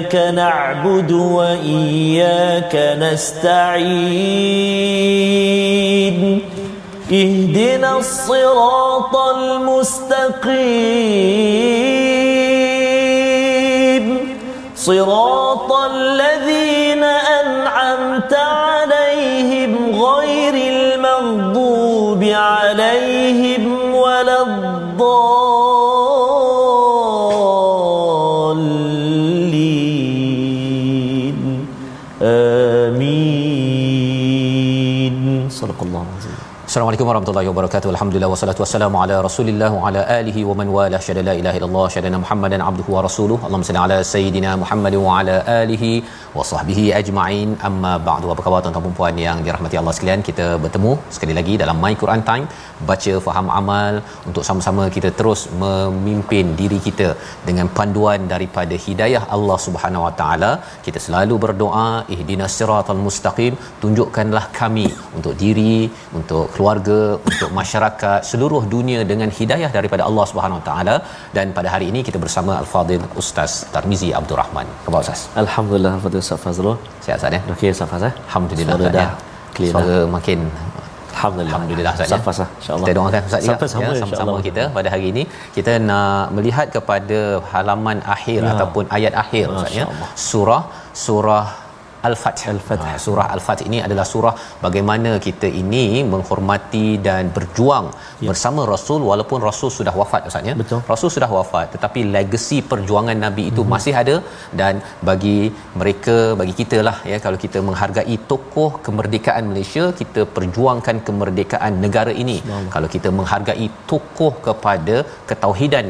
إياك نعبد وإياك نستعين. اهدنا الصراط المستقيم. صراط صدق الله Assalamualaikum warahmatullahi wabarakatuh. Alhamdulillah wassalatu wassalamu ala Rasulillah wa ala alihi wa man wala syada la ilaha illallah syada Muhammadan abduhu wa rasuluh. Allahumma salli ala sayidina Muhammad wa ala alihi wa sahbihi ajma'in. Amma ba'du. Apa khabar tuan-tuan dan puan yang dirahmati Allah sekalian? Kita bertemu sekali lagi dalam My Quran Time, baca faham amal untuk sama-sama kita terus memimpin diri kita dengan panduan daripada hidayah Allah Subhanahu wa taala. Kita selalu berdoa, ihdinas siratal mustaqim, tunjukkanlah kami untuk diri, untuk keluarga, untuk masyarakat seluruh dunia dengan hidayah daripada Allah Subhanahu Wa Taala dan pada hari ini kita bersama Al-Fadil Ustaz Tarmizi Abdul Rahman. Khabar Ustaz? Alhamdulillah Fadil Ustaz Fazrul. Sihat Ustaz ya? Okey Ustaz Fazrul. Alhamdulillah Suara Ustaz, dah ya. clear Suara makin Alhamdulillah. Alhamdulillah Ustaz ya. Ustaz Fazrul, insya-Allah. Kita doakan Ustaz juga Sama-sama, ya, insya-Allah. sama-sama kita pada hari ini kita nak melihat kepada halaman akhir Ya. ataupun ayat akhir Ustaz ya. Surah surah Al-Fath. Al-Fath. Ha, surah Al-Fath ini adalah surah bagaimana kita ini menghormati dan berjuang ya. bersama Rasul walaupun Rasul sudah wafat Ustaz ya. Betul. Rasul sudah wafat tetapi legasi perjuangan Nabi itu mm-hmm. masih ada dan bagi mereka bagi kita lah ya kalau kita menghargai tokoh kemerdekaan Malaysia kita perjuangkan kemerdekaan negara ini. Kalau kita menghargai tokoh kepada ketauhidan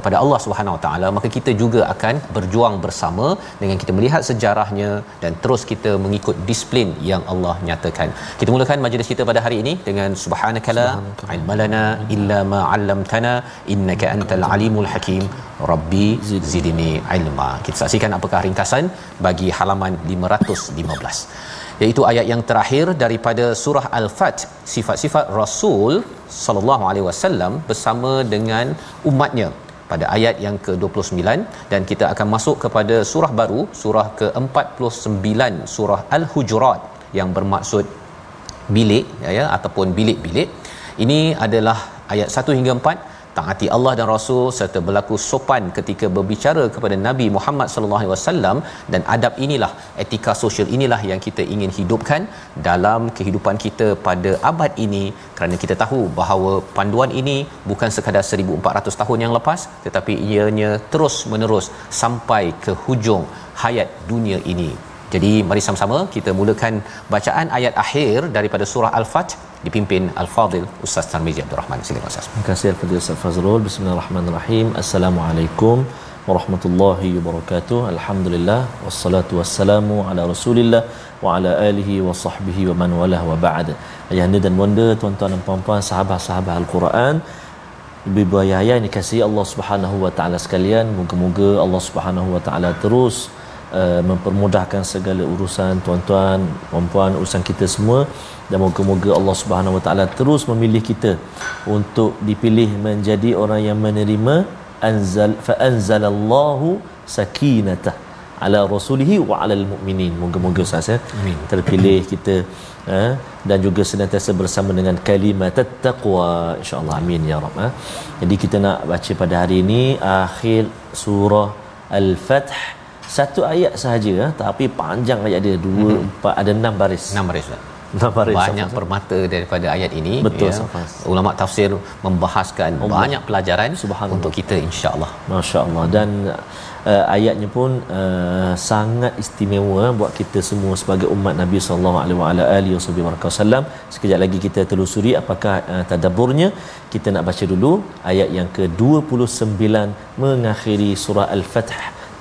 kepada Allah Subhanahu Wa Taala maka kita juga akan berjuang bersama dengan kita melihat sejarahnya dan terus kita mengikut disiplin yang Allah nyatakan. Kita mulakan majlis kita pada hari ini dengan subhanakala ilmalana illa ma 'allamtana innaka antal alimul hakim. Rabbi zidni ilma. Kita saksikan apakah ringkasan bagi halaman 515 iaitu ayat yang terakhir daripada surah al-fath sifat-sifat rasul sallallahu alaihi wasallam bersama dengan umatnya pada ayat yang ke-29 dan kita akan masuk kepada surah baru surah ke-49 surah al-hujurat yang bermaksud bilik ya, ya ataupun bilik-bilik. Ini adalah ayat 1 hingga 4 taati Allah dan Rasul serta berlaku sopan ketika berbicara kepada Nabi Muhammad sallallahu alaihi wasallam. Dan adab inilah etika sosial inilah yang kita ingin hidupkan dalam kehidupan kita pada abad ini. Kerana kita tahu bahawa panduan ini bukan sekadar 1400 tahun yang lepas tetapi ianya terus menerus sampai ke hujung hayat dunia ini jadi mari sama-sama kita mulakan bacaan ayat akhir daripada surah Al-Fath dipimpin Al-Fadil Ustaz Tarmizi Abdul Rahman. Silakan Ustaz. Terima kasih Al-Fadhil Ustaz Fazrul. Bismillahirrahmanirrahim. Assalamualaikum warahmatullahi wabarakatuh. Alhamdulillah wassalatu wassalamu ala Rasulillah wa ala alihi wa sahbihi wa man walah wa ba'd. Ayahanda dan bonda, tuan-tuan dan puan-puan, sahabat-sahabat Al-Quran, ibu-ibu ayah-ayah yang dikasihi Allah Subhanahu wa taala sekalian, moga-moga Allah Subhanahu wa taala terus uh, mempermudahkan segala urusan tuan-tuan, puan-puan, urusan kita semua. Dan moga-moga Allah Subhanahu Wa Taala terus memilih kita untuk dipilih menjadi orang yang menerima anzal fa anzalallahu sakinatah ala rasulihi wa ala almu'minin. Moga-moga Ustaz ya. Amin. terpilih kita eh, dan juga senantiasa bersama dengan kalimat taqwa insyaallah. Amin ya rab eh. jadi kita nak baca pada hari ini akhir surah al-fath satu ayat sahaja eh, tapi panjang ayat dia dua empat ada enam baris Enam baris Ustaz. enam baris Banyak permata daripada ayat ini Betul, Safas. Ulama tafsir membahaskan Allah. banyak pelajaran Subhanallah. untuk kita insya-Allah. Masya Allah dan uh, ayatnya pun uh, sangat istimewa buat kita semua sebagai umat Nabi sallallahu alaihi wasallam. Sekejap lagi kita telusuri apakah uh, tadabburnya. Kita nak baca dulu ayat yang ke-29 mengakhiri surah Al-Fath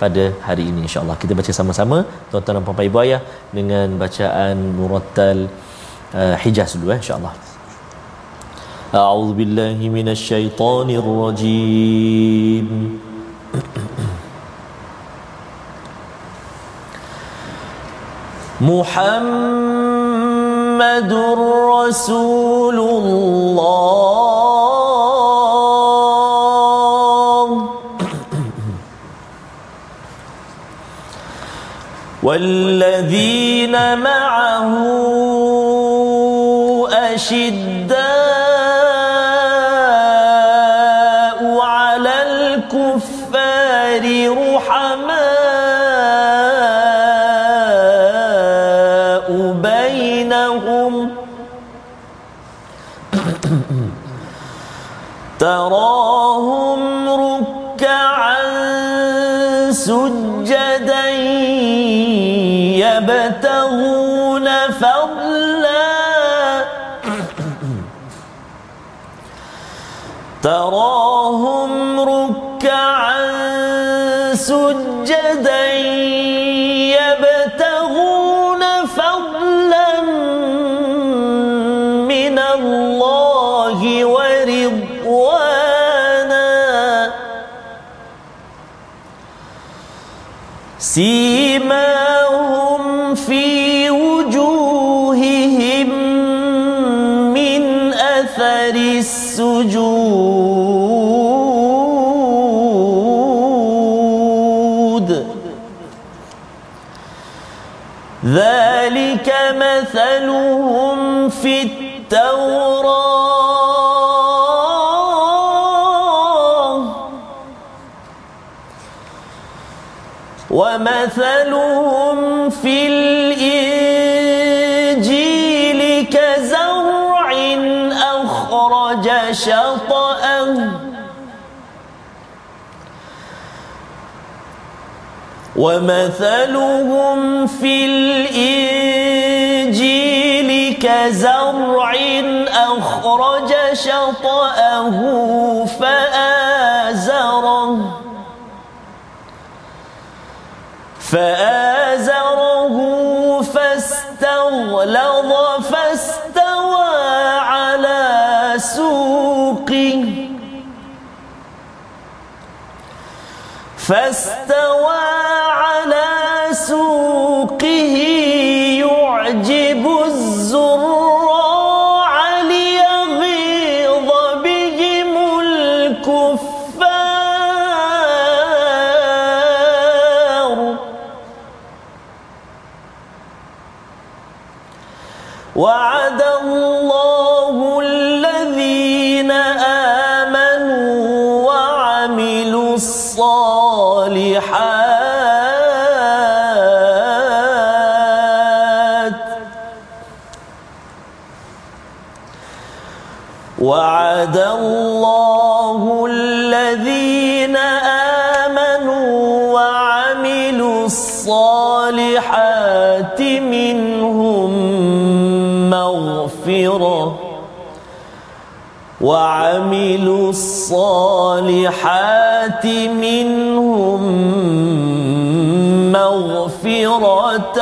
pada hari ini insya-Allah. Kita baca sama-sama tuan-tuan dan puan-puan ibu ayah dengan bacaan murattal uh, Hijaz dulu eh insya-Allah. A'udzu billahi minasyaitonir rajim. محمد رسول الله والذين معه أشداء على الكفار رحماء بينهم تراهم تراهم ركعا سجدا يبتغون فضلا من الله ورضوانا. سيماهم في وجوههم من أثر السجود. التوراة ومثلهم في الإنجيل كزرع أخرج شطأه ومثلهم في الإنجيل كزرع أخرج شطأه فآزره. فآزره فاستغلظ فاستوى على سوقه. فاستوى مغفرة وعملوا الصالحات منهم مغفرة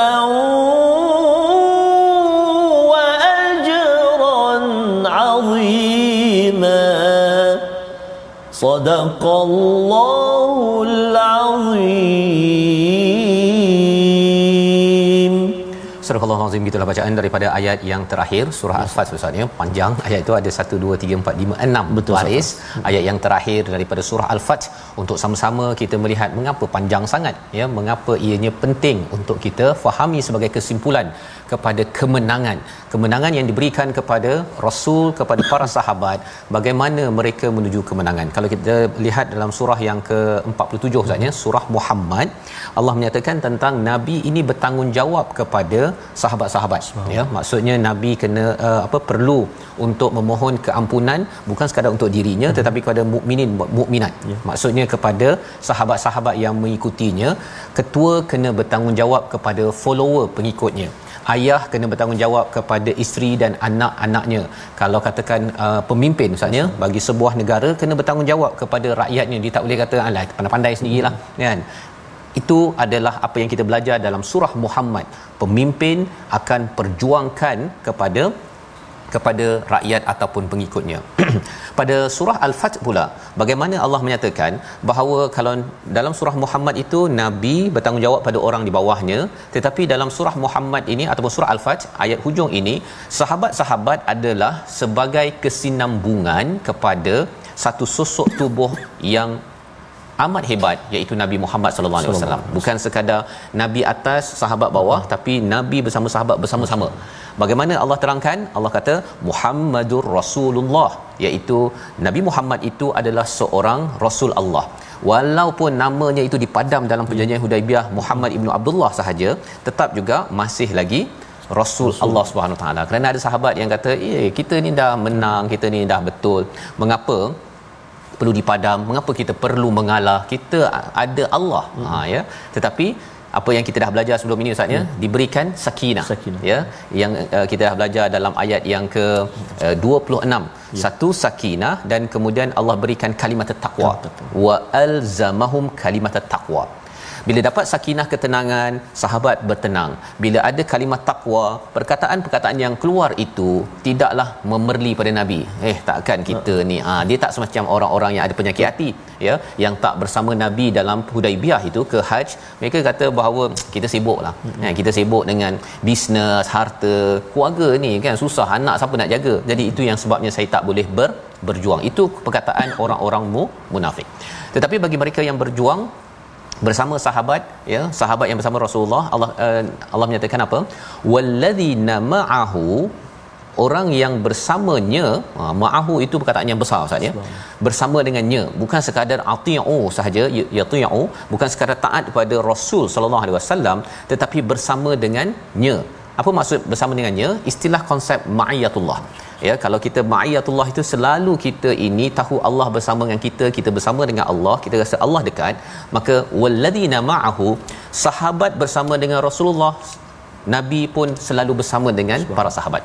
وأجرا عظيما. صدق الله Azim gitulah bacaan daripada ayat yang terakhir surah Al-Fat Ustaz ya. Panjang ayat itu ada 1 2 3 4 5 6 Betul, baris ayat yang terakhir daripada surah Al-Fat. Untuk sama-sama kita melihat mengapa panjang sangat ya mengapa ianya penting untuk kita fahami sebagai kesimpulan kepada kemenangan. Kemenangan yang diberikan kepada rasul kepada para sahabat bagaimana mereka menuju kemenangan. Kalau kita lihat dalam surah yang ke-47 Ustaz ya surah Muhammad Allah menyatakan tentang nabi ini bertanggungjawab kepada sahabat-sahabat ya maksudnya nabi kena uh, apa perlu untuk memohon keampunan bukan sekadar untuk dirinya hmm. tetapi kepada mukminin mukminat. Ya. maksudnya kepada sahabat-sahabat yang mengikutinya. Ketua kena bertanggungjawab kepada follower pengikutnya. Ayah kena bertanggungjawab kepada isteri dan anak-anaknya. Kalau katakan uh, pemimpin misalnya bagi sebuah negara kena bertanggungjawab kepada rakyatnya. Dia tak boleh kata alah pandai-pandai sendirilah. Kan itu adalah apa yang kita belajar dalam surah Muhammad pemimpin akan perjuangkan kepada kepada rakyat ataupun pengikutnya. Pada surah Al-Fath pula, bagaimana Allah menyatakan bahawa kalau dalam surah Muhammad itu nabi bertanggungjawab pada orang di bawahnya, tetapi dalam surah Muhammad ini ataupun surah Al-Fath ayat hujung ini, sahabat-sahabat adalah sebagai kesinambungan kepada satu sosok tubuh yang amat hebat iaitu Nabi Muhammad sallallahu alaihi wasallam. Bukan sekadar nabi atas sahabat bawah tapi nabi bersama sahabat bersama-sama. Bagaimana Allah terangkan? Allah kata Muhammadur Rasulullah iaitu Nabi Muhammad itu adalah seorang rasul Allah. Walaupun namanya itu dipadam dalam perjanjian Hudaibiyah Muhammad ibnu Abdullah sahaja tetap juga masih lagi Rasul, Rasul. Allah Subhanahu taala. Kerana ada sahabat yang kata eh kita ni dah menang kita ni dah betul. Mengapa perlu dipadam mengapa kita perlu mengalah kita ada Allah. Hmm. ha ya. Tetapi apa yang kita dah belajar sebelum ini ustaz ya? Hmm. diberikan sakinah, sakinah. ya? Yang uh, kita dah belajar dalam ayat yang ke uh, 26 ya. satu sakinah dan kemudian Allah berikan kalimat taqwa. Wa alzamahum kalimat taqwa bila dapat sakinah ketenangan sahabat bertenang. Bila ada kalimat takwa perkataan-perkataan yang keluar itu tidaklah memerli pada nabi. Eh takkan kita ni ah dia tak semacam orang-orang yang ada penyakit hati ya yang tak bersama nabi dalam Hudaibiyah itu ke haji mereka kata bahawa kita sibuklah. Hmm. eh, kita sibuk dengan bisnes harta keluarga ni kan? Susah anak siapa nak jaga? Jadi itu yang sebabnya saya tak boleh ber berjuang. Itu perkataan orang-orang mu munafik. Tetapi bagi mereka yang berjuang bersama sahabat ya sahabat yang bersama Rasulullah Allah uh, Allah menyatakan apa? Walladzina ma'ahu orang yang bersamanya uh, ma'ahu itu perkataan yang besar Ustaz ya. Bersama dengannya bukan sekadar ati'u sahaja yati'u bukan sekadar taat kepada Rasul sallallahu alaihi wasallam tetapi bersama dengannya apa maksud bersama dengannya? Istilah konsep ma'iyatullah. Ya kalau kita ma'iyatullah itu selalu kita ini tahu Allah bersama dengan kita kita bersama dengan Allah kita rasa Allah dekat maka walladzina ma'ahu sahabat bersama dengan Rasulullah Nabi pun selalu bersama dengan para sahabat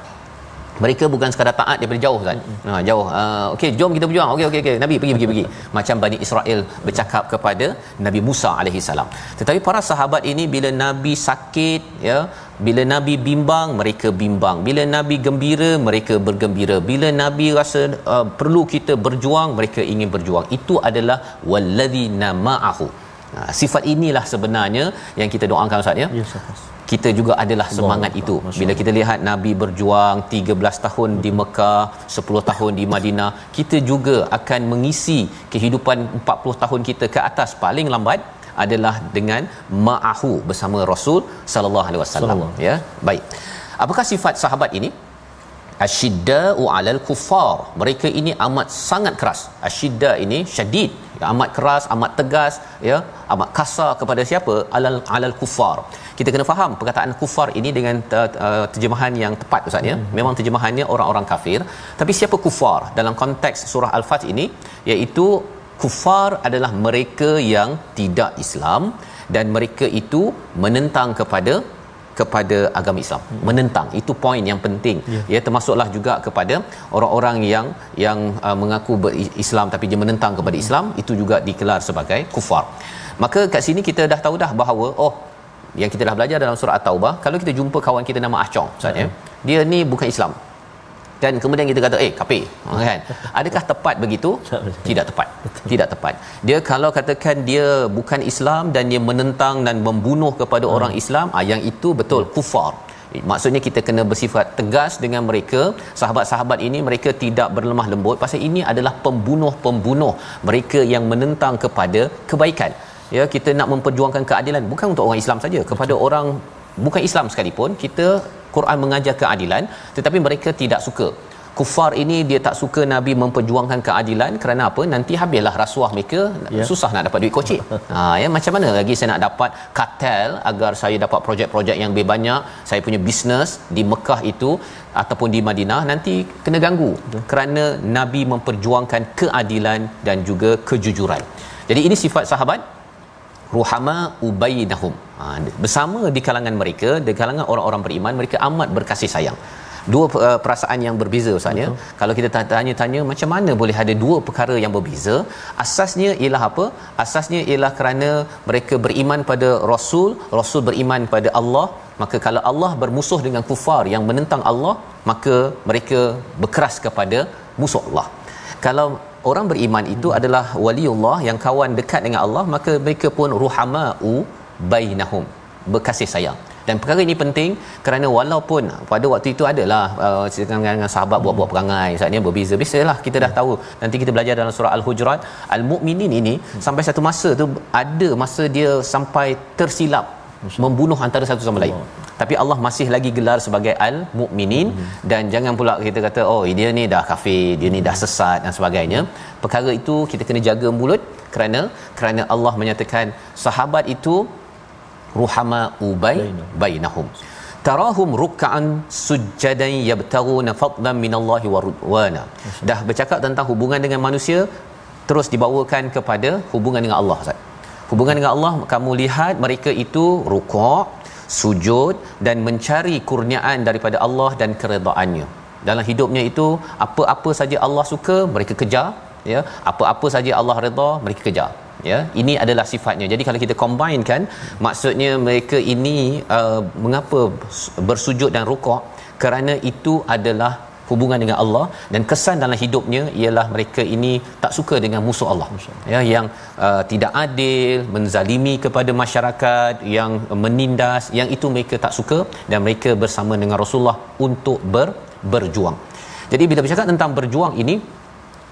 mereka bukan sekadar taat daripada jauh kan ha jauh. Uh, okey jom kita berjuang. Okey okey okey. Nabi pergi pergi pergi. Macam bani Israel bercakap kepada Nabi Musa alaihi salam. Tetapi para sahabat ini bila nabi sakit ya bila nabi bimbang mereka bimbang. Bila nabi gembira mereka bergembira. Bila nabi rasa uh, perlu kita berjuang mereka ingin berjuang. Itu adalah walladzina ma'ahu. Ha, sifat inilah sebenarnya yang kita doakan Ustaz ya. Yes, kita juga adalah semangat itu. Bila kita lihat Nabi berjuang 13 tahun di Mekah, 10 tahun di Madinah, kita juga akan mengisi kehidupan 40 tahun kita ke atas paling lambat adalah dengan ma'ahu bersama Rasul sallallahu alaihi wasallam ya. Baik. Apakah sifat sahabat ini? Asyidda'u 'alal kuffar. Mereka ini amat sangat keras. Asyidda ini syadid, ya, amat keras, amat tegas, ya, amat kasar kepada siapa? 'alal 'alal kuffar. Kita kena faham perkataan kufar ini dengan uh, terjemahan yang tepat ustaz ya. Hmm. Memang terjemahannya orang-orang kafir, tapi siapa kufar dalam konteks surah Al-Fath ini iaitu kufar adalah mereka yang tidak Islam dan mereka itu menentang kepada kepada agama Islam hmm. menentang itu poin yang penting yeah. ya termasuklah juga kepada orang-orang yang yang uh, mengaku berislam tapi dia menentang kepada hmm. Islam itu juga dikelar sebagai kufar maka kat sini kita dah tahu dah bahawa oh yang kita dah belajar dalam surah at-taubah kalau kita jumpa kawan kita nama Ahcong ustaz ya hmm. dia ni bukan Islam dan kemudian kita kata eh kafir kan? Adakah tepat begitu? Tidak tepat. Tidak tepat. Dia kalau katakan dia bukan Islam dan dia menentang dan membunuh kepada hmm. orang Islam ah yang itu betul hmm. kufar. Maksudnya kita kena bersifat tegas dengan mereka. Sahabat-sahabat ini mereka tidak berlemah lembut. Pasal ini adalah pembunuh-pembunuh. Mereka yang menentang kepada kebaikan. Ya kita nak memperjuangkan keadilan bukan untuk orang Islam saja. Kepada orang bukan Islam sekalipun kita Quran mengajar keadilan tetapi mereka tidak suka. Kufar ini dia tak suka nabi memperjuangkan keadilan. Kerana apa? Nanti habislah rasuah mereka. Yeah. susah nak dapat duit kocik. Ha ya macam mana lagi saya nak dapat kartel agar saya dapat projek-projek yang lebih banyak? Saya punya bisnes di Mekah itu ataupun di Madinah nanti kena ganggu. Yeah. kerana nabi memperjuangkan keadilan dan juga kejujuran. Jadi ini sifat sahabat ruhama ubainahum ha, bersama di kalangan mereka di kalangan orang-orang beriman mereka amat berkasih sayang. Dua uh, perasaan yang berbeza ustaz ya. Kalau kita tanya-tanya macam mana boleh ada dua perkara yang berbeza? Asasnya ialah apa? Asasnya ialah kerana mereka beriman pada rasul rasul beriman pada Allah. Maka kalau Allah bermusuh dengan kufar yang menentang Allah maka mereka berkeras kepada musuh Allah. Kalau orang beriman itu adalah waliullah yang kawan dekat dengan Allah maka mereka pun ruhamau bainahum berkasih sayang. Dan perkara ini penting kerana walaupun pada waktu itu adalah uh, dengan sahabat buat-buat perangai saatnya berbeza biasalah kita dah tahu. Nanti kita belajar dalam surah al-hujurat al-mukminin ini sampai satu masa tu ada masa dia sampai tersilap membunuh antara satu sama lain tapi Allah masih lagi gelar sebagai al-mukminin dan jangan pula kita kata oh dia ni dah kafir dia ni dah sesat dan sebagainya. Perkara itu kita kena jaga mulut kerana kerana Allah menyatakan sahabat itu ruhama ubay bainahum. tarahum ruk'an sujjadan yabtaguna fadlan minallahi wa ridwana. Dah bercakap tentang hubungan dengan manusia terus dibawakan kepada hubungan dengan Allah Ustaz. Hubungan dengan Allah kamu lihat mereka itu rukuk sujud dan mencari kurniaan daripada Allah dan keredaannya. Dalam hidupnya itu apa-apa saja Allah suka mereka kejar ya. Apa-apa saja Allah redha mereka kejar ya. Ini adalah sifatnya. Jadi kalau kita combine kan maksudnya mereka ini uh, mengapa bersujud dan rukuk? Kerana itu adalah hubungan dengan Allah dan kesan dalam hidupnya ialah mereka ini tak suka dengan musuh Allah. Ya yang uh, tidak adil menzalimi kepada masyarakat yang menindas yang itu mereka tak suka dan mereka bersama dengan Rasulullah untuk ber, berjuang. Jadi bila bercakap tentang berjuang ini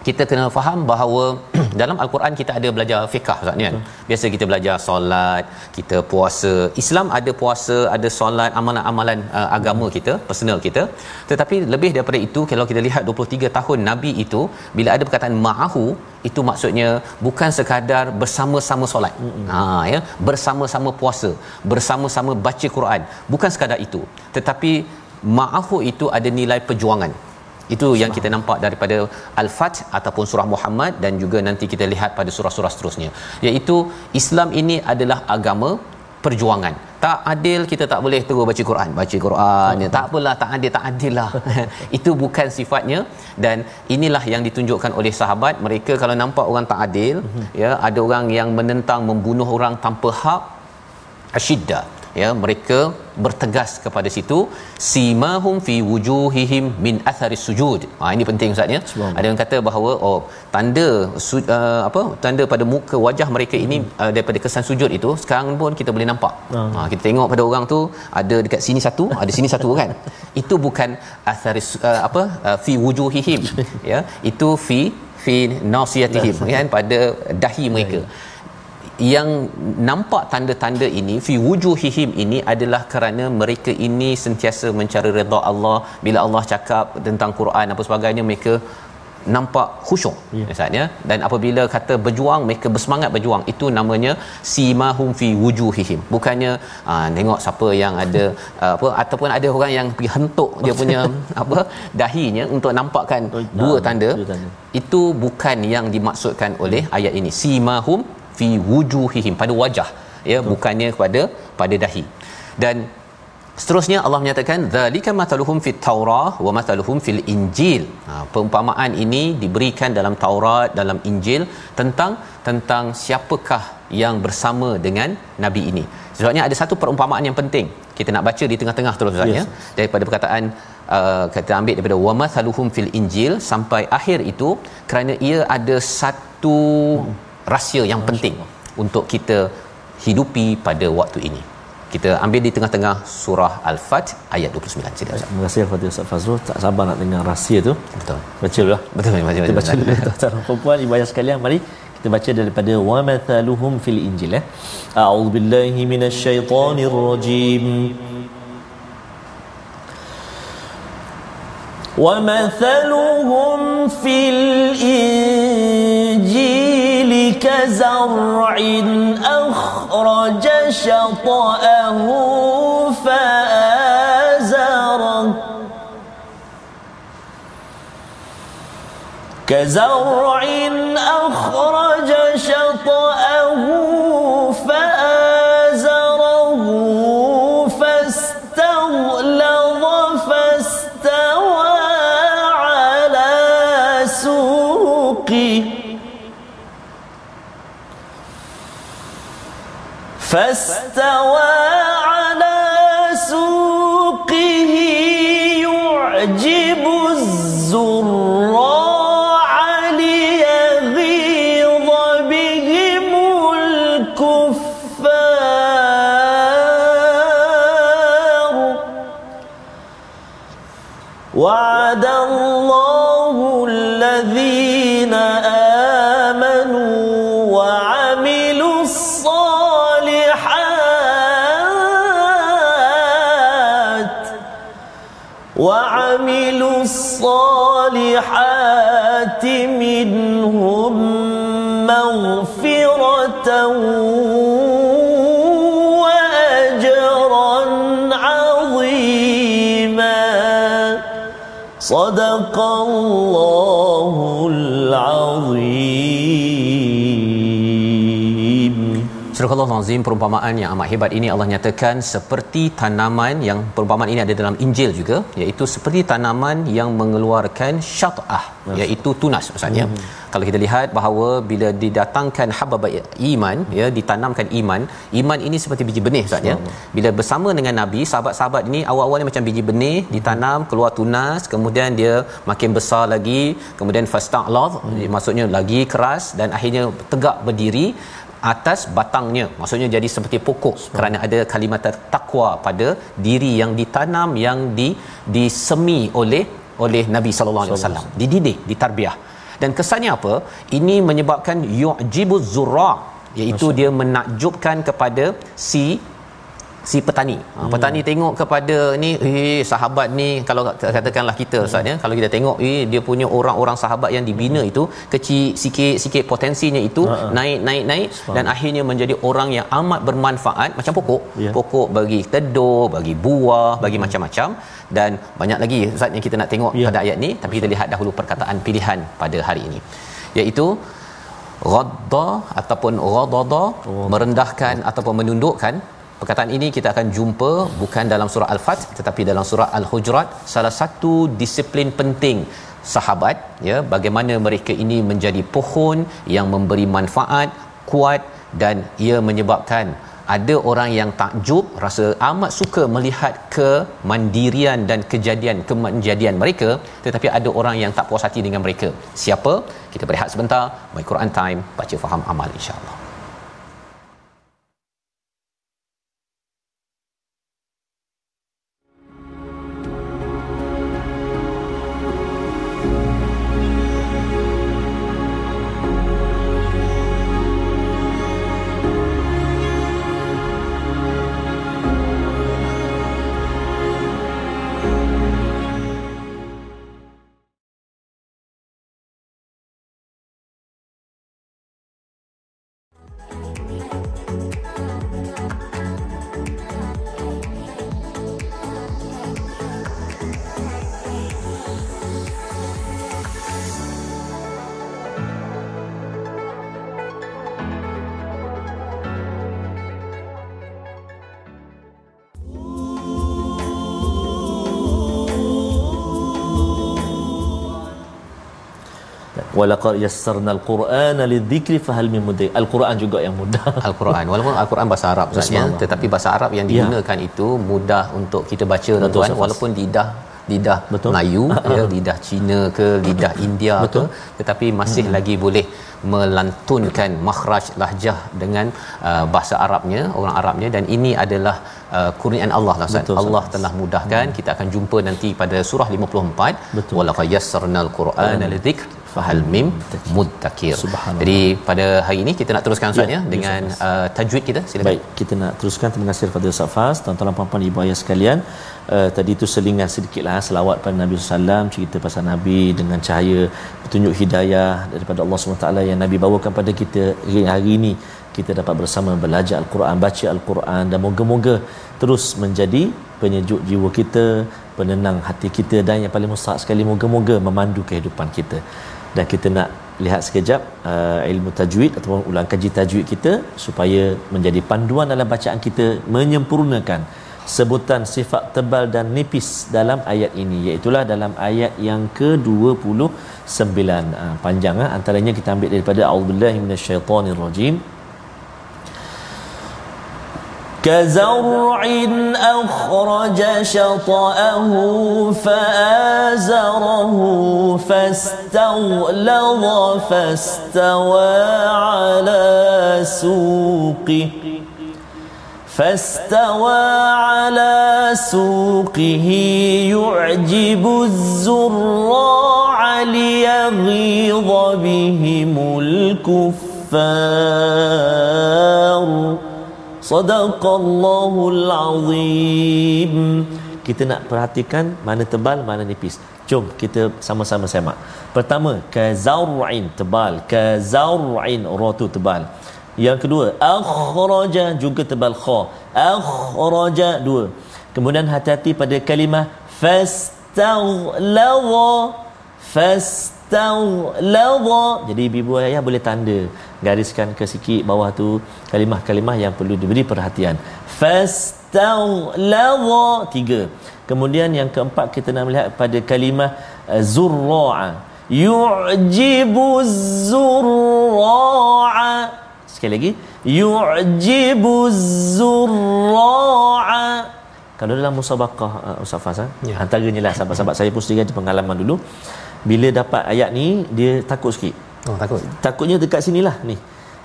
kita kena faham bahawa dalam al-Quran kita ada belajar fiqh Ustaz ni kan. Biasa kita belajar solat, kita puasa. Islam ada puasa, ada solat, amalan-amalan uh, agama kita, personal kita. Tetapi lebih daripada itu kalau kita lihat 23 tahun nabi itu bila ada perkataan ma'ahu itu maksudnya bukan sekadar bersama-sama solat. Ha ya, bersama-sama puasa, bersama-sama baca Quran. Bukan sekadar itu. Tetapi ma'ahu itu ada nilai perjuangan itu yang kita nampak daripada al-fath ataupun surah Muhammad dan juga nanti kita lihat pada surah-surah seterusnya. Iaitu Islam ini adalah agama perjuangan. Tak adil kita tak boleh terus baca Quran. Baca Quran tak apalah tak adil tak adil lah itu bukan sifatnya. Dan inilah yang ditunjukkan oleh sahabat. Mereka kalau nampak orang tak adil mhm. ya ada orang yang menentang membunuh orang tanpa hak asyiddah ya mereka bertegas kepada situ simahum fi wujuhihim min athari sujud. Ha ini penting ustaz ya. Ada yang kata bahawa oh tanda su, uh, apa tanda pada muka wajah mereka ini hmm. uh, daripada kesan sujud itu sekarang pun kita boleh nampak. Hmm. ha kita tengok pada orang tu ada dekat sini satu ada sini satu kan? Itu bukan athari uh, apa uh, fi wujuhihim ya. Itu fi fi nasiyatihim kan? Pada dahi mereka. Ya yang nampak tanda-tanda ini fi wujuhihim ini adalah kerana mereka ini sentiasa mencari redha Allah. Bila Allah cakap tentang Quran apa sebagainya mereka nampak khusyuk misalnya ya. dan apabila kata berjuang mereka bersemangat berjuang. Itu namanya simahum fi wujuhihim. Bukannya aa, ah, tengok siapa yang ada aa, apa ataupun ada orang yang pergi hentuk dia punya apa dahinya untuk nampakkan oh, dua tanda. Itu bukan yang dimaksudkan oleh ayat ini. Simahum fi wujuhihim pada wajah ya Betul. bukannya kepada pada dahi. Dan seterusnya Allah menyatakan zalika mataluhum fit taurah wa mataluhum fil injil. Ha, perumpamaan ini diberikan dalam Taurat dalam Injil tentang tentang siapakah yang bersama dengan nabi ini. Sebabnya ada satu perumpamaan yang penting. Kita nak baca di tengah-tengah terus Ustaz ya. Daripada perkataan uh, kita ambil daripada wa mathaluhum fil injil sampai akhir itu kerana ia ada satu hmm rahsia yang penting untuk kita hidupi pada waktu ini. Kita ambil di tengah-tengah surah Al-Fat ayat 29. Sila. Terima kasih kepada Ustaz Fazrul. Tak sabar nak dengar rahsia tu. Betul. Baca dulu lah. Betul. Baca, kita baca dulu. Tuan-tuan perempuan, ibu ayah sekalian, mari kita baca daripada wa mathaluhum fil injil eh. A'udzubillahi minasyaitonirrajim. ومثلهم في الإنجيل كزرع أخرج شطأه فآزره كزرع أخرج شطأه فاستوى الصالحات منهم مغفرة وأجرا عظيما. صدق الله Surah perumpamaan yang amat hebat ini Allah nyatakan seperti tanaman yang perumpamaan ini ada dalam Injil juga iaitu seperti tanaman yang mengeluarkan syat'ah iaitu tunas maksudnya hmm. kalau kita lihat bahawa bila didatangkan habab iman ya ditanamkan iman iman ini seperti biji benih maksudnya bila bersama dengan nabi sahabat-sahabat ini awal-awalnya macam biji benih ditanam keluar tunas kemudian dia makin besar lagi kemudian fasta'lad hmm. maksudnya lagi keras dan akhirnya tegak berdiri atas batangnya maksudnya jadi seperti pokok Sebab. kerana ada kalimat takwa pada diri yang ditanam yang di disemi oleh oleh Nabi sallallahu alaihi wasallam dididik ditarbiah dan kesannya apa ini menyebabkan yu'jibuz zurra iaitu Masya. dia menakjubkan kepada si si petani. Ha, petani tengok kepada ni eh sahabat ni kalau katakanlah kita ustaz ya kalau kita tengok eh dia punya orang-orang sahabat yang dibina itu kecil sikit-sikit potensinya itu uh-huh. naik naik naik Sebab. dan akhirnya menjadi orang yang amat bermanfaat macam pokok yeah. pokok bagi teduh bagi buah bagi hmm. macam-macam dan banyak lagi ustaz yang kita nak tengok yeah. pada ayat ni tapi kita lihat dahulu perkataan pilihan pada hari ini iaitu ghadda ataupun ghadada oh. merendahkan oh. ataupun menundukkan Perkataan ini kita akan jumpa bukan dalam surah Al-Fat tetapi dalam surah Al-Hujurat. Salah satu disiplin penting sahabat ya bagaimana mereka ini menjadi pohon yang memberi manfaat kuat dan ia menyebabkan ada orang yang takjub rasa amat suka melihat kemandirian dan kejadian kemandirian mereka tetapi ada orang yang tak puas hati dengan mereka. Siapa? Kita berehat sebentar. My Quran time. Baca faham amal insyaallah walaqad yassarna al-Qur'ana lidzikri fahal min mudzakir. Al-Quran juga yang mudah. Al-Quran walaupun Al-Quran bahasa Arab sebenarnya tetapi bahasa Arab yang ya. digunakan ya. itu mudah untuk kita baca tuan walaupun lidah lidah Betul. Melayu ya lidah Cina ke lidah India Betul. ke tetapi masih hmm. lagi boleh melantunkan makhraj lahjah dengan uh, bahasa Arabnya orang Arabnya dan ini adalah uh, kurniaan Allah lah Ustaz. Allah telah mudahkan hmm. kita akan jumpa nanti pada surah 54 walaqad yassarnal qur'ana lidzikr fahal mim muddakir. Jadi pada hari ini kita nak teruskan Ustaz ya, ya dengan uh, tajwid kita. Silakan. Baik, kita nak teruskan. Terima kasih kepada Ustaz Faz, tuan-tuan puan-puan ibu ayah sekalian. Uh, tadi itu selingan sedikitlah selawat pada Nabi sallam cerita pasal Nabi dengan cahaya petunjuk hidayah daripada Allah SWT yang Nabi bawakan pada kita hari ini. Kita dapat bersama belajar al-Quran, baca al-Quan dan moga-moga terus menjadi penyejuk jiwa kita, penenang hati kita dan yang paling mustahak sekali moga-moga memandu kehidupan kita dan kita nak lihat sekejap uh, ilmu tajwid ataupun ulang kaji tajwid kita supaya menjadi panduan dalam bacaan kita menyempurnakan sebutan sifat tebal dan nipis dalam ayat ini. Iaitu dalam ayat yang ke-29 uh, panjang uh, antaranya kita ambil daripada auzubillahi minasyaitonirrajim كزرع أخرج شطأه فآزره فاستغلظ فاستوى على سوقه فاستوى على سوقه يعجب الزراع ليغيظ بهم الكفار Sadaqallahul azim. Kita nak perhatikan mana tebal, mana nipis. Jom kita sama-sama semak. Pertama, kazaurin tebal, kazaurin ra tu tebal. Yang kedua, akhraja juga tebal kha. Akhraja dua. Kemudian hati-hati pada kalimah fastaghlaw fastaghlaw. Jadi ibu ayah boleh tanda gariskan ke sikit bawah tu kalimah-kalimah yang perlu diberi perhatian. Fastaghlawa tiga. Kemudian yang keempat kita nak melihat pada kalimah uh, zurra'a. Yu'jibu zurra'a. Sekali lagi. Yu'jibu zurra'a. Kalau dalam musabaqah uh, Ustaz Fas ya. antaranya lah sahabat-sahabat saya pun sendiri ada pengalaman dulu. Bila dapat ayat ni dia takut sikit oh takut. Takutnya dekat sinilah ni.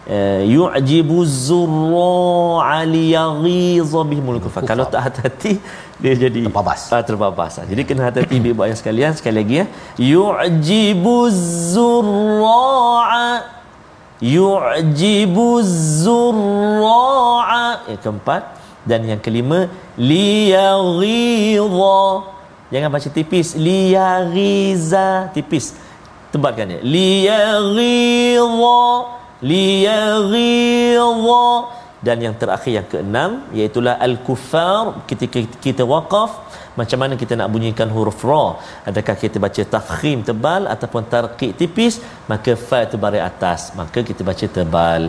Uh, yu'jibu zurra'a liyaghiza bihimul kufar kalau tak hati-hati dia jadi terbabas ah, terbabas jadi kena hati-hati ibu ayah sekalian. Sekali lagi ya. Yu'jibu zurra'a yu'jibu zurra'a. Yang keempat dan yang kelima liyaghidha jangan baca tipis. Liyaghiza. Tipis tebalkan dia. Liyaghidha liyaghidha dan yang terakhir yang keenam iaitu al-kuffar ketika kita waqaf. Macam mana kita nak bunyikan huruf ra? Adakah kita baca tafkhim tebal ataupun tarqiq tipis? Maka fa itu baris atas. Maka kita baca tebal.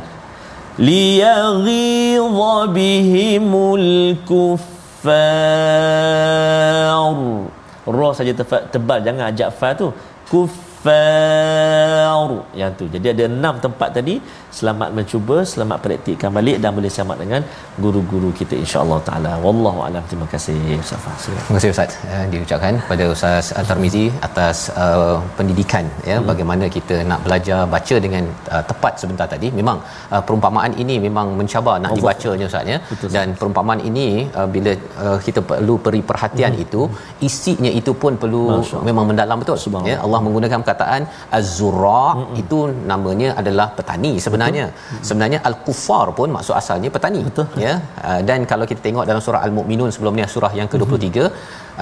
Liyaghidha bihimul kuffar. Ra saja tebal. Jangan ajak fa tu. Kuffar yang tu. Jadi ada enam tempat tadi. Selamat mencuba selamat praktikkan balik dan boleh selamat dengan guru-guru kita insya-Allah taala. Wallahu alam. Terima kasih Ustaz terima kasih Ustaz. Ya, diucapkan pada Ustaz Tarmizi atas uh, pendidikan ya. Hmm. bagaimana kita nak belajar baca dengan uh, tepat sebentar tadi. Memang uh, perumpamaan ini memang mencabar nak dibacanya Ustaz ya. Betul, dan perumpamaan ini uh, bila uh, kita perlu beri perhatian hmm. itu isinya itu pun perlu memang mendalam betul? Ya Allah menggunakan perkataan az-zurra hmm. itu namanya adalah petani sebenarnya sebenarnya hmm. sebenarnya al-kuffar pun maksud asalnya petani Betul. ya uh, dan kalau kita tengok dalam surah al-mukminun sebelum ni surah yang ke-23 hmm.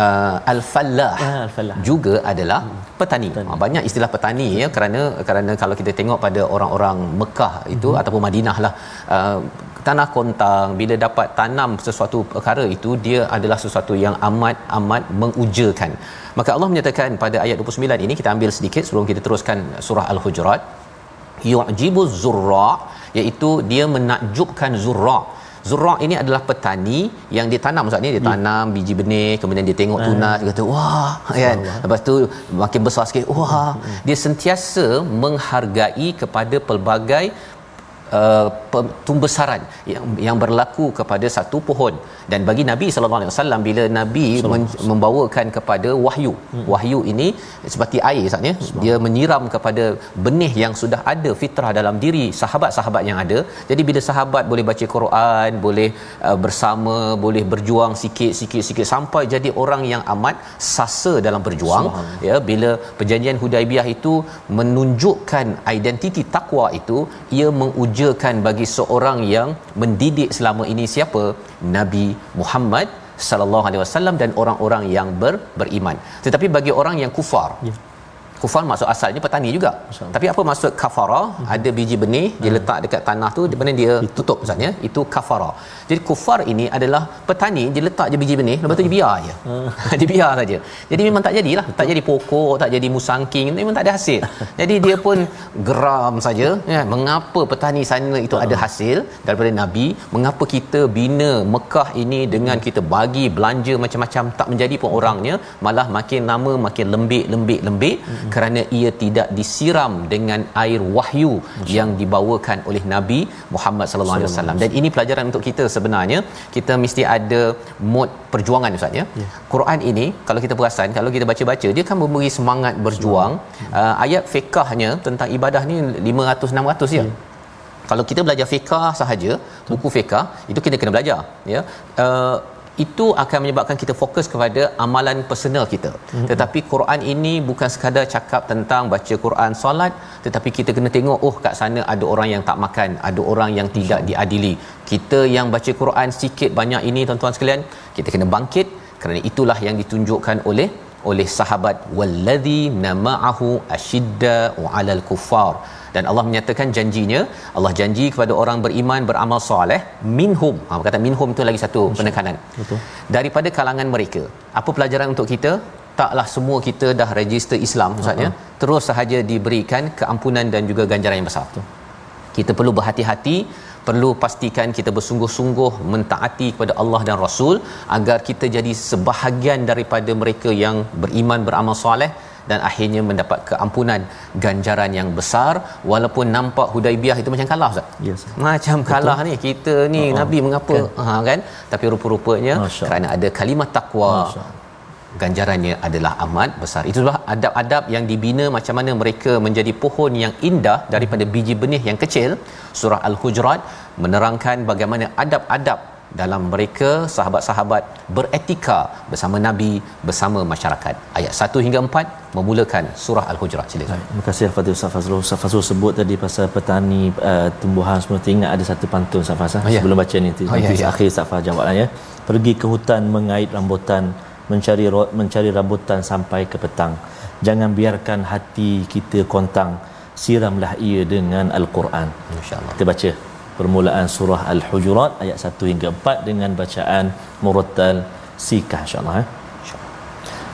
uh, al-fallah ah, al-fallah juga adalah petani, petani. Banyak istilah petani ya kerana kerana kalau kita tengok pada orang-orang Mekah itu hmm. ataupun Madinah lah uh, tanah kontang bila dapat tanam sesuatu perkara itu dia adalah sesuatu yang amat amat mengujakan. Maka Allah menyatakan pada ayat 29 ini kita ambil sedikit sebelum kita teruskan surah al-hujurat. Yu'jibu zurra iaitu dia menakjubkan zurra. Zurra ini adalah petani yang dia tanam. Maksudnya dia ya. tanam biji benih kemudian dia tengok tunas dia kata wah kan? Lepas tu makin besar sikit wah. Hmm, hmm. dia sentiasa menghargai kepada pelbagai uh, pembesaran yang yang berlaku kepada satu pohon. Dan bagi Nabi sallallahu alaihi wasallam bila Nabi men- membawakan kepada wahyu hmm. wahyu ini seperti air saatnya dia menyiram kepada benih yang sudah ada fitrah dalam diri sahabat-sahabat yang ada. Jadi bila sahabat boleh baca Quran boleh uh, bersama boleh berjuang sikit-sikit sikit sampai jadi orang yang amat sasa dalam berjuang ya bila perjanjian Hudaibiyah itu menunjukkan identiti takwa itu ia mengujakan bagi seorang yang mendidik selama ini siapa Nabi Muhammad sallallahu alaihi wasallam dan orang-orang yang ber, beriman. Tetapi bagi orang yang kufar, ya kufar maksud asalnya petani juga. Masalah. tapi apa maksud kafara? Hmm. ada biji benih dia hmm. letak dekat tanah tu di mana dia tutup misalnya itu kafara. Jadi kufar ini adalah petani dia letak je biji benih lepas tu dia biar aja hmm. dia biar saja. Jadi memang tak jadilah. Tak jadi pokok tak jadi musangking memang tak ada hasil. Jadi dia pun geram saja ya. Mengapa petani sana itu hmm. ada hasil? Daripada nabi mengapa kita bina Mekah ini dengan kita bagi belanja macam-macam tak menjadi pun orangnya malah makin lama makin lembik lembik lembik. Hmm kerana ia tidak disiram dengan air wahyu yang dibawakan oleh Nabi Muhammad sallallahu alaihi wasallam. Dan ini pelajaran untuk kita sebenarnya. Kita mesti ada mod perjuangan ustaz ya. Yeah. Quran ini kalau kita perasan kalau kita baca-baca dia kan memberi semangat berjuang. Uh, ayat fiqahnya tentang ibadah ni 500 600 ya. Yeah kalau kita belajar fiqh sahaja buku fiqh itu kita kena belajar ya. Uh, itu akan menyebabkan kita fokus kepada amalan personal kita. Mm-hmm. Tetapi Quran ini bukan sekadar cakap tentang baca Quran solat, tetapi kita kena tengok oh kat sana ada orang yang tak makan, ada orang yang tidak diadili. Kita yang baca Quran sikit banyak ini tuan-tuan sekalian, kita kena bangkit kerana itulah yang ditunjukkan oleh oleh sahabat wallazi nama'ahu ashidda 'alal kuffar dan Allah menyatakan janjinya Allah janji kepada orang beriman beramal soleh minhum. Ha kata minhum itu lagi satu penekanan. Betul. Daripada kalangan mereka apa pelajaran untuk kita? Taklah semua kita dah register Islam ustaz ya? Terus sahaja diberikan keampunan dan juga ganjaran yang besar. Betul. kita perlu berhati-hati perlu pastikan kita bersungguh-sungguh mentaati kepada Allah dan Rasul agar kita jadi sebahagian daripada mereka yang beriman beramal soleh dan akhirnya mendapat keampunan ganjaran yang besar walaupun nampak Hudaibiyah itu macam kalah Ustaz. Yes. Macam Betul. kalah ni kita ni oh, nabi mengapa kan? ha kan tapi rupa-rupanya Masya. kerana ada kalimat takwa Masya. ganjarannya adalah amat besar. Itu sebab adab-adab yang dibina macam mana mereka menjadi pohon yang indah daripada biji benih yang kecil. Surah Al-Hujurat menerangkan bagaimana adab-adab dalam mereka sahabat-sahabat beretika bersama nabi bersama masyarakat. Ayat 1 hingga 4 memulakan surah al-hujurat. Silakan. Terima kasih al-fatih ustaz Fazrul ustaz Fazrul sebut tadi pasal petani uh, tumbuhan semua. Ingat ada satu pantun ustaz Fazrul oh, ya. sebelum baca ni. Oh, ya, ya. akhir ustaz Fazrul jawab ya. Pergi ke hutan mengait rambutan mencari mencari rambutan sampai ke petang. Jangan biarkan hati kita kontang. Siramlah ia dengan al-Quran. Insyaallah kita baca permulaan surah Al-Hujurat ayat 1 hingga 4 dengan bacaan murattal sikah insya-Allah eh.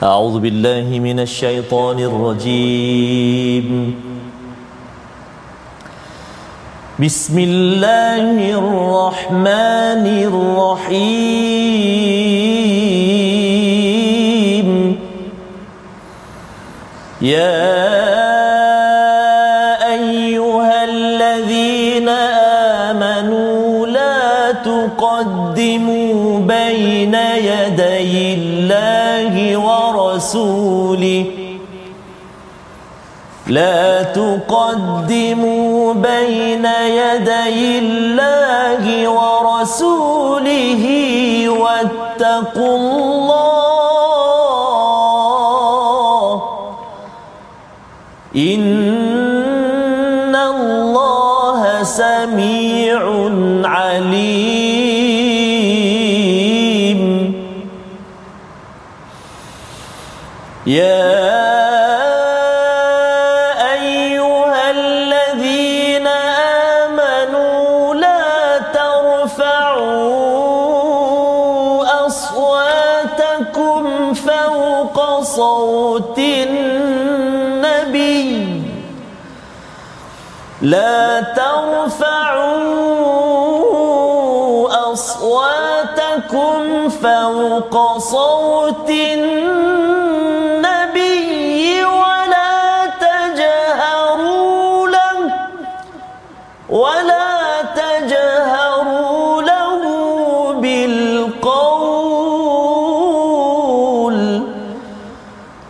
A'udzu billahi minasyaitonir rajim. Bismillahirrahmanirrahim. Ya تقدموا بين يدي الله ورسوله. لا تقدموا بين يدي الله ورسوله واتقوا الله. إن الله سميع لا ترفعوا أصواتكم فوق صوت النبي ولا تجهروا له بالقول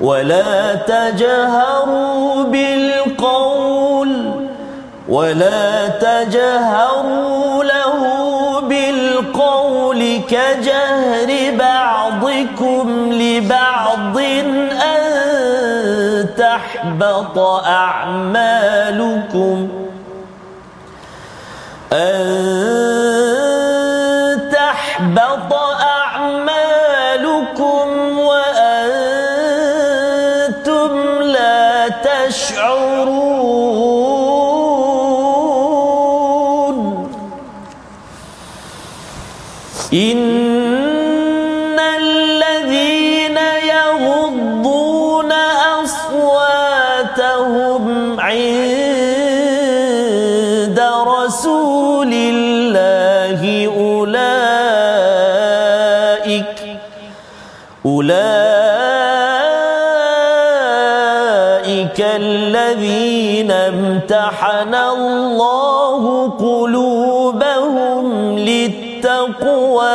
ولا تجهروا بالقول ولا تجهروا له بالقول كجهر بعضكم لبعض أن تحبط أعمالكم أن الذين امتحن الله قلوبهم للتقوى.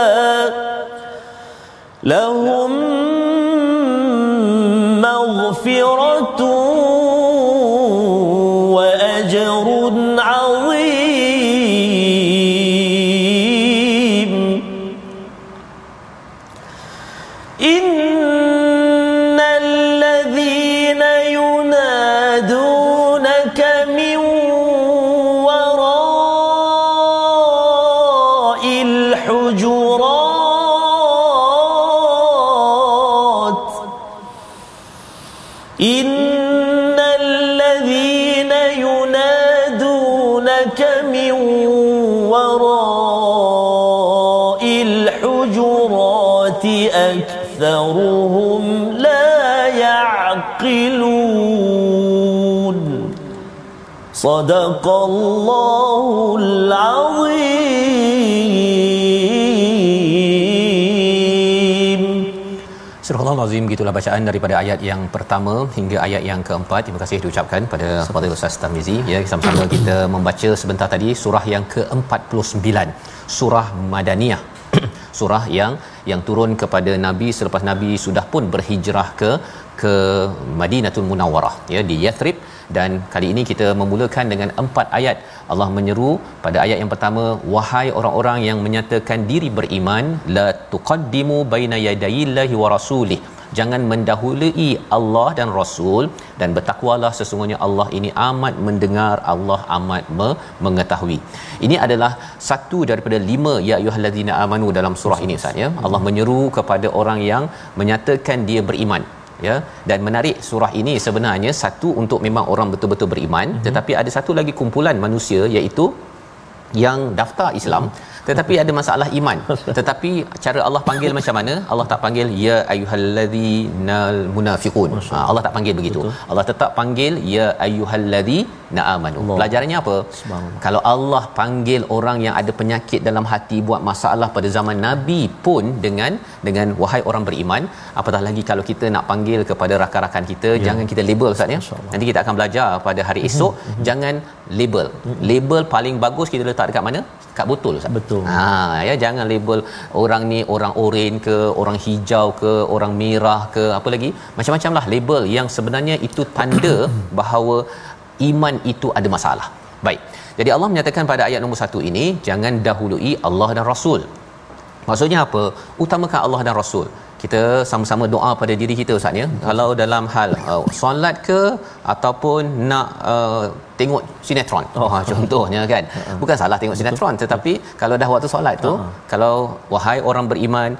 لهم أكثرهم لا يعقلون صدق الله العظيم Surah Al-Azim gitulah bacaan daripada ayat yang pertama hingga ayat yang keempat. Terima kasih diucapkan pada Fadil Ustaz Tarmizi. Ya, sama-sama kita membaca sebentar tadi surah yang ke-49. Surah Madaniyah. surah yang yang turun kepada nabi selepas nabi sudah pun berhijrah ke ke Madinatul Munawwarah ya di Yathrib. Dan kali ini kita memulakan dengan empat ayat. Allah menyeru pada ayat yang pertama wahai orang-orang yang menyatakan diri beriman la tuqaddimu baina yadayillahi wa rasulih jangan mendahului Allah dan Rasul dan bertakwalah sesungguhnya Allah ini amat mendengar Allah amat me- mengetahui. Ini adalah satu daripada lima ya ayyuhallazina amanu dalam surah ini Ustaz ya. Allah menyeru kepada orang yang menyatakan dia beriman ya dan menarik surah ini sebenarnya satu untuk memang orang betul-betul beriman mm-hmm. tetapi ada satu lagi kumpulan manusia iaitu yang daftar Islam mm-hmm tetapi ada masalah iman. Tetapi cara Allah panggil macam mana? Allah tak panggil ya ayyuhallazina munafiqun. Ha, Allah tak panggil begitu. Betul. Allah tetap panggil ya ayyuhallazina amanu pelajarannya apa? Kalau Allah panggil orang yang ada penyakit dalam hati buat masalah pada zaman nabi pun dengan dengan wahai orang beriman apatah lagi kalau kita nak panggil kepada rakan-rakan kita ya. jangan kita label ustaz ya. Nanti kita akan belajar pada hari mhm, esok mm-hmm. jangan label. Mm-hmm. label paling bagus kita letak dekat mana? Kat botol ustaz. Betul. Ha ya jangan label orang ni orang oren ke orang hijau ke orang merah ke apa lagi. Macam-macam lah label yang sebenarnya itu tanda bahawa iman itu ada masalah. Baik. Jadi Allah menyatakan pada ayat nombor satu ini jangan dahului Allah dan Rasul. Maksudnya apa? Utamakan Allah dan Rasul kita sama-sama doa pada diri kita ustaz ya. Kalau dalam hal uh, solat ke ataupun nak uh, tengok sinetron. Oh. Ha, contohnya kan. Bukan salah tengok sinetron tetapi kalau dah waktu solat tu uh-huh. kalau wahai orang beriman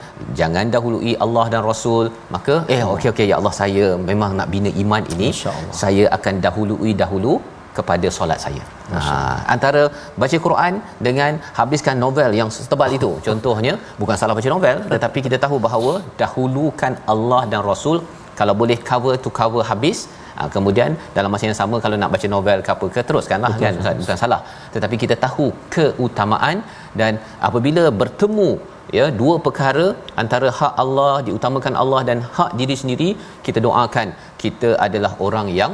jangan dahului Allah dan Rasul maka eh okey okey ya Allah saya memang nak bina iman ini. Saya akan dahului dahulu kepada solat saya. Ha, antara baca Quran dengan habiskan novel yang setebal itu. Contohnya bukan salah baca novel tetapi kita tahu bahawa dahulukan Allah dan Rasul kalau boleh cover to cover habis ha, kemudian dalam masa yang sama kalau nak baca novel ke apa ke teruskanlah Betul, kan? bukan, bukan salah. Tetapi kita tahu keutamaan dan apabila bertemu ya dua perkara antara hak Allah diutamakan Allah dan hak diri sendiri kita doakan kita adalah orang yang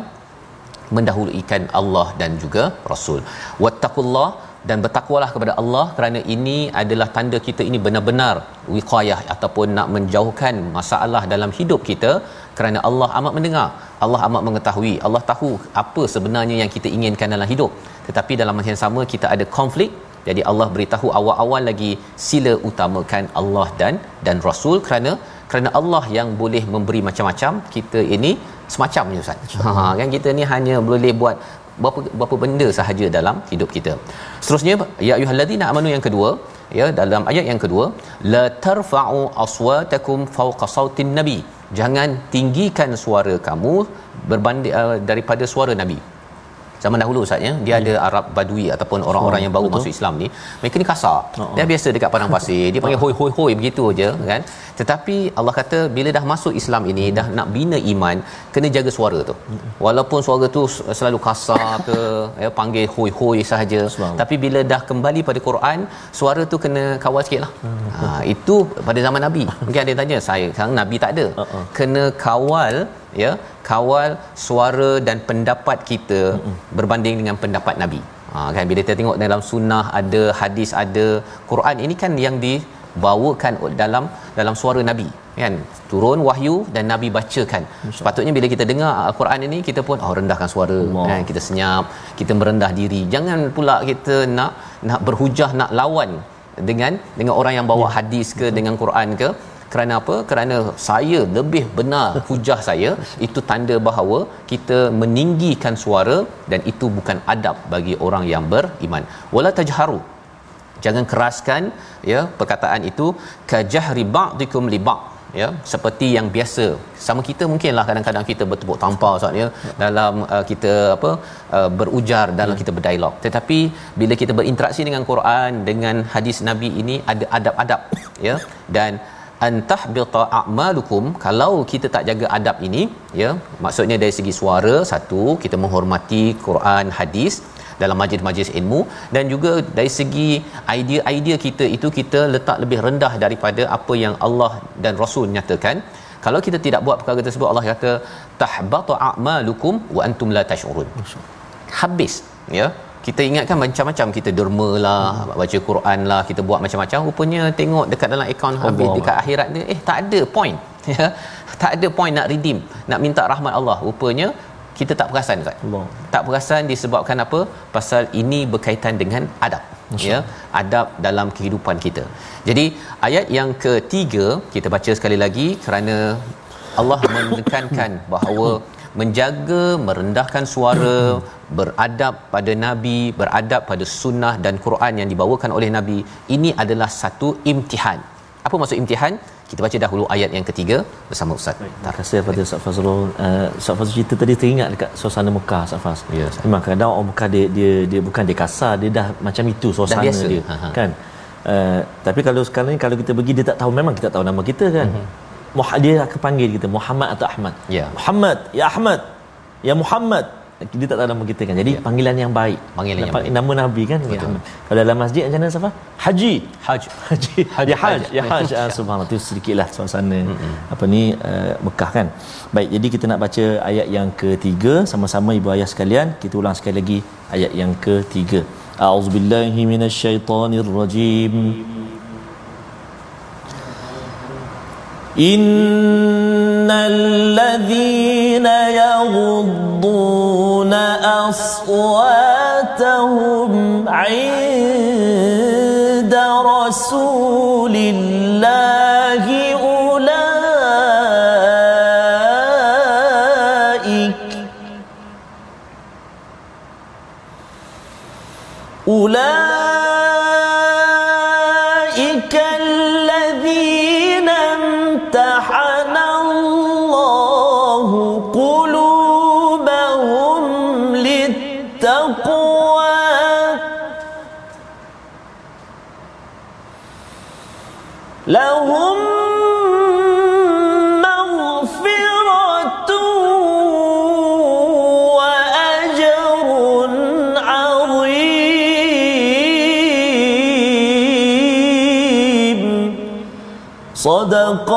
mendahulukan Allah dan juga Rasul. Wattaqullah dan bertakwalah kepada Allah kerana ini adalah tanda kita ini benar-benar wiqayah ataupun nak menjauhkan masalah dalam hidup kita kerana Allah amat mendengar, Allah amat mengetahui, Allah tahu apa sebenarnya yang kita inginkan dalam hidup. Tetapi dalam masa yang sama kita ada konflik jadi Allah beritahu awal-awal lagi sila utamakan Allah dan dan Rasul kerana kerana Allah yang boleh memberi macam-macam kita ini semacam je ustaz. Ha kan kita ni hanya boleh buat berapa berapa benda sahaja dalam hidup kita. Seterusnya ya ayyuhallazina amanu yang kedua ya dalam ayat yang kedua la tarfa'u aswatakum fawqa sautin nabi. Jangan tinggikan suara kamu berbanding uh, daripada suara nabi zaman dahulu ustaz ya dia hmm. ada Arab Badui ataupun orang-orang oh, yang baru betul. masuk Islam ni mereka ni kasar oh, dia biasa dekat padang pasir dia panggil hoi hoi hoi begitu aja kan tetapi Allah kata bila dah masuk Islam ini dah nak bina iman kena jaga suara tu hmm. walaupun suara tu selalu kasar ke ya panggil hoi hoi sahaja tapi bila dah kembali pada Quran suara tu kena kawal sikitlah hmm. ha itu pada zaman nabi mungkin ada yang tanya saya sekarang nabi tak ada uh-uh. kena kawal ya kawal suara dan pendapat kita Mm-mm. berbanding dengan pendapat nabi ha kan bila kita tengok dalam sunnah ada hadis ada Quran ini kan yang dibawakan dalam dalam suara nabi kan turun wahyu dan nabi bacakan sepatutnya bila kita dengar al-Quran ini kita pun oh rendahkan suara Allah. kan kita senyap kita merendah diri jangan pula kita nak nak berhujah nak lawan dengan dengan orang yang bawa ya. hadis ke Betul. dengan Quran ke kerana apa? Kerana saya lebih benar hujah saya itu tanda bahawa kita meninggikan suara dan itu bukan adab bagi orang yang beriman. Wala tajharu. Jangan keraskan ya perkataan itu kajahri ba'dikum li ba' ya. Seperti yang biasa. Sama kita mungkinlah kadang-kadang kita bertepuk tampar ustaz ya dalam uh, kita apa uh, berujar dalam kita berdialog. Tetapi bila kita berinteraksi dengan Quran dengan hadis nabi ini ada adab-adab ya. Dan antah bita a'malukum. Kalau kita tak jaga adab ini ya maksudnya dari segi suara satu kita menghormati Quran hadis dalam majlis-majlis ilmu dan juga dari segi idea-idea kita itu kita letak lebih rendah daripada apa yang Allah dan Rasul nyatakan. Kalau kita tidak buat perkara tersebut Allah kata tahbatu a'malukum wa antum la tash'urun. Habis ya kita ingatkan macam-macam kita derma lah hmm. baca Quran lah kita buat macam-macam rupanya tengok dekat dalam akaun habis Allah. dekat akhirat ni eh tak ada point ya tak ada point nak redeem nak minta rahmat Allah rupanya kita tak perasan Ustaz. Allah. Tak perasan disebabkan apa? Pasal ini berkaitan dengan adab. Masya. Ya, adab dalam kehidupan kita. Jadi ayat yang ketiga kita baca sekali lagi kerana Allah menekankan bahawa menjaga merendahkan suara beradab pada nabi beradab pada sunnah dan Quran yang dibawakan oleh nabi ini adalah satu imtihan apa maksud imtihan kita baca dahulu ayat yang ketiga bersama Ustaz. Terima kasih kepada Ustaz Fazrul. Uh, Ustaz Fazrul cerita tadi teringat dekat suasana Mekah Ustaz Faz. Ya, Memang kadang orang Mekah dia, dia dia bukan dia kasar, dia dah macam itu suasana dia. Ha-ha. Kan? Uh, tapi kalau sekarang ni kalau kita pergi dia tak tahu memang kita tak tahu nama kita kan. Uh-huh. Dia akan panggil kita Muhammad atau Ahmad. Ya. Muhammad, ya Ahmad. Ya Muhammad. Dia tak tahu nama kita kan jadi ya. panggilan yang baik. Panggilan yang baik. nama nabi kan? Betul. kalau dalam masjid macam mana safa? Haji. Haji haji. Haji haj. Ya haj. Ah, subhanallah. Tu sedikitlah suasana mm-hmm. apa ni uh, Mekah kan? Baik jadi kita nak baca ayat yang ketiga. Sama-sama ibu ayah sekalian. Kita ulang sekali lagi ayat yang ketiga. Auzubillahi minasyaitonirrajim إن الذين يغضون أصواتهم عند رسول الله لهم مغفرة وأجر عظيم. صدق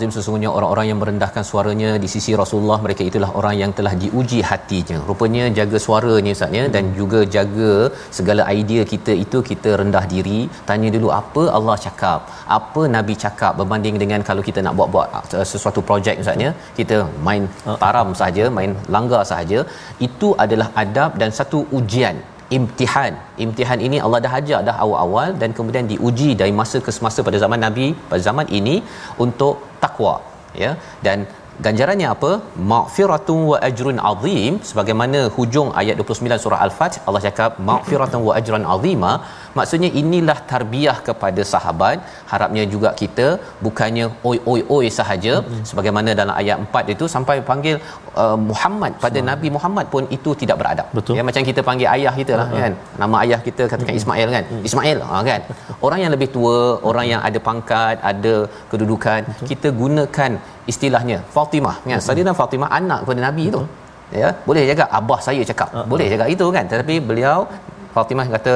Astagfirullahalazim sesungguhnya orang-orang yang merendahkan suaranya di sisi Rasulullah mereka itulah orang yang telah diuji hatinya. Rupanya jaga suaranya Ustaz ya dan juga jaga segala idea kita itu kita rendah diri, tanya dulu apa Allah cakap, apa Nabi cakap berbanding dengan kalau kita nak buat-buat uh, sesuatu projek Ustaz ya, kita main taram saja, main langgar saja, itu adalah adab dan satu ujian imtihan. Imtihan ini Allah dah ajar dah awal-awal dan kemudian diuji dari masa ke semasa pada zaman Nabi pada zaman ini untuk takwa ya dan ganjarannya apa maghfiratun wa ajrun azim sebagaimana hujung ayat 29 surah al-fath Allah cakap maghfiratun wa ajrun azima maksudnya inilah tarbiyah kepada sahabat harapnya juga kita bukannya oi oi oi sahaja mm-hmm. sebagaimana dalam ayat 4 itu sampai panggil uh, Muhammad pada Nabi Muhammad pun itu tidak beradab Betul. ya macam kita panggil ayah kita lah uh-huh. kan nama ayah kita katakan mm-hmm. Ismail kan mm-hmm. Ismail ha, kan orang yang lebih tua orang yang ada pangkat ada kedudukan Betul. kita gunakan istilahnya Fatimah kan mm-hmm. Sayyidina Fatimah anak kepada Nabi Betul. tu ya boleh jaga abah saya cakap uh-huh. boleh jaga itu kan tetapi beliau Fatimah kata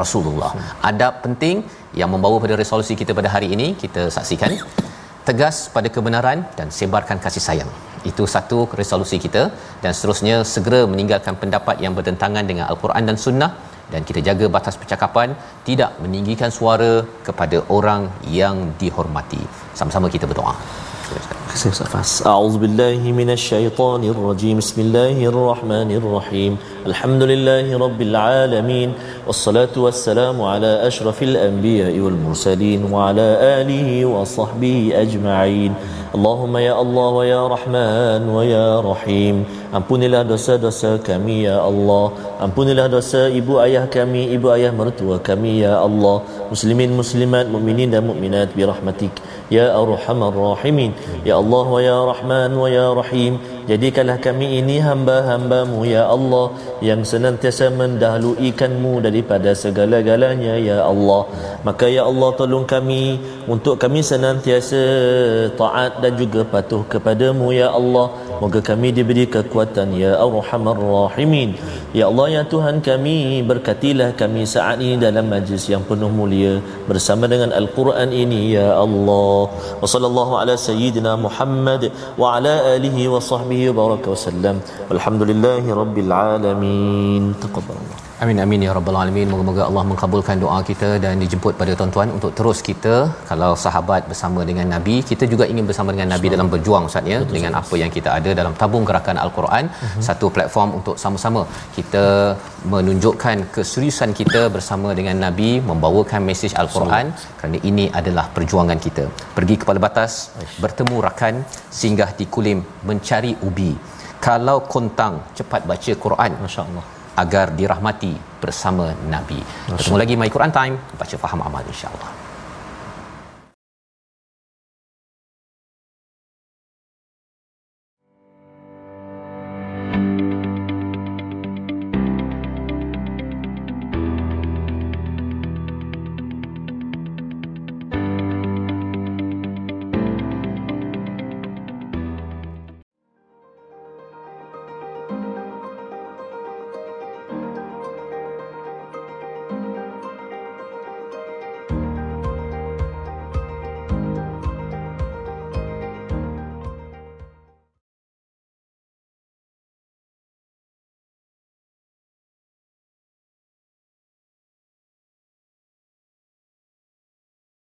Rasulullah. Adab penting yang membawa pada resolusi kita pada hari ini kita saksikan tegas pada kebenaran dan sebarkan kasih sayang. Itu satu resolusi kita dan seterusnya segera meninggalkan pendapat yang bertentangan dengan al-Quran dan sunnah dan kita jaga batas percakapan tidak meninggikan suara kepada orang yang dihormati. Sama-sama kita berdoa. Saya Ustaz Fas. A'udzubillahi minasyaitonir rajim. Bismillahirrahmanirrahim. Alhamdulillahi rabbil alamin. Wassalatu wassalamu ala asyrafil anbiya'i wal mursalin wa ala alihi wa sahbihi ajma'in. Allahumma ya Allah wa ya Rahman wa ya Rahim. Ampunilah dosa-dosa kami ya Allah. Ampunilah dosa ibu ayah kami, ibu ayah mertua kami ya Allah. Muslimin muslimat, mukminin dan mukminat bi rahmatik ya arhamar rahimin. Ya Allah wa ya Rahman wa ya Rahim. Jadikanlah kami ini hamba-hambamu ya Allah yang senantiasa mendahuluikanmu daripada segala-galanya ya Allah. Maka ya Allah tolong kami untuk kami senantiasa taat dan juga patuh kepadamu ya Allah. Moga kami diberi kekuatan ya arhamar rahimin. Ya Allah ya Tuhan kami berkatilah kami saat ini dalam majlis yang penuh mulia bersama dengan Al-Quran ini ya Allah. Wa sallallahu ala sayyidina Muhammad wa ala alihi wa sahbihi wa baraka wa sallam. Walhamdulillahi rabbil alamin. Taqabbalallah. Amin amin ya rabbal alamin. Moga-moga Allah mengabulkan doa kita dan dijemput pada tuan-tuan untuk terus kita kalau sahabat bersama dengan Nabi, kita juga ingin bersama dengan Nabi dalam berjuang Ustaz ya dengan apa yang kita ada dalam tabung gerakan Al-Quran, uh-huh. satu platform untuk sama-sama kita menunjukkan keseriusan kita bersama dengan Nabi membawakan mesej Al-Quran kerana ini adalah perjuangan kita. Pergi kepala batas, bertemu rakan, singgah di kulim mencari ubi. Kalau kontang cepat baca Quran. Masya-Allah agar dirahmati bersama Nabi. Bertemu lagi My Quran Time, baca faham amal insya-Allah.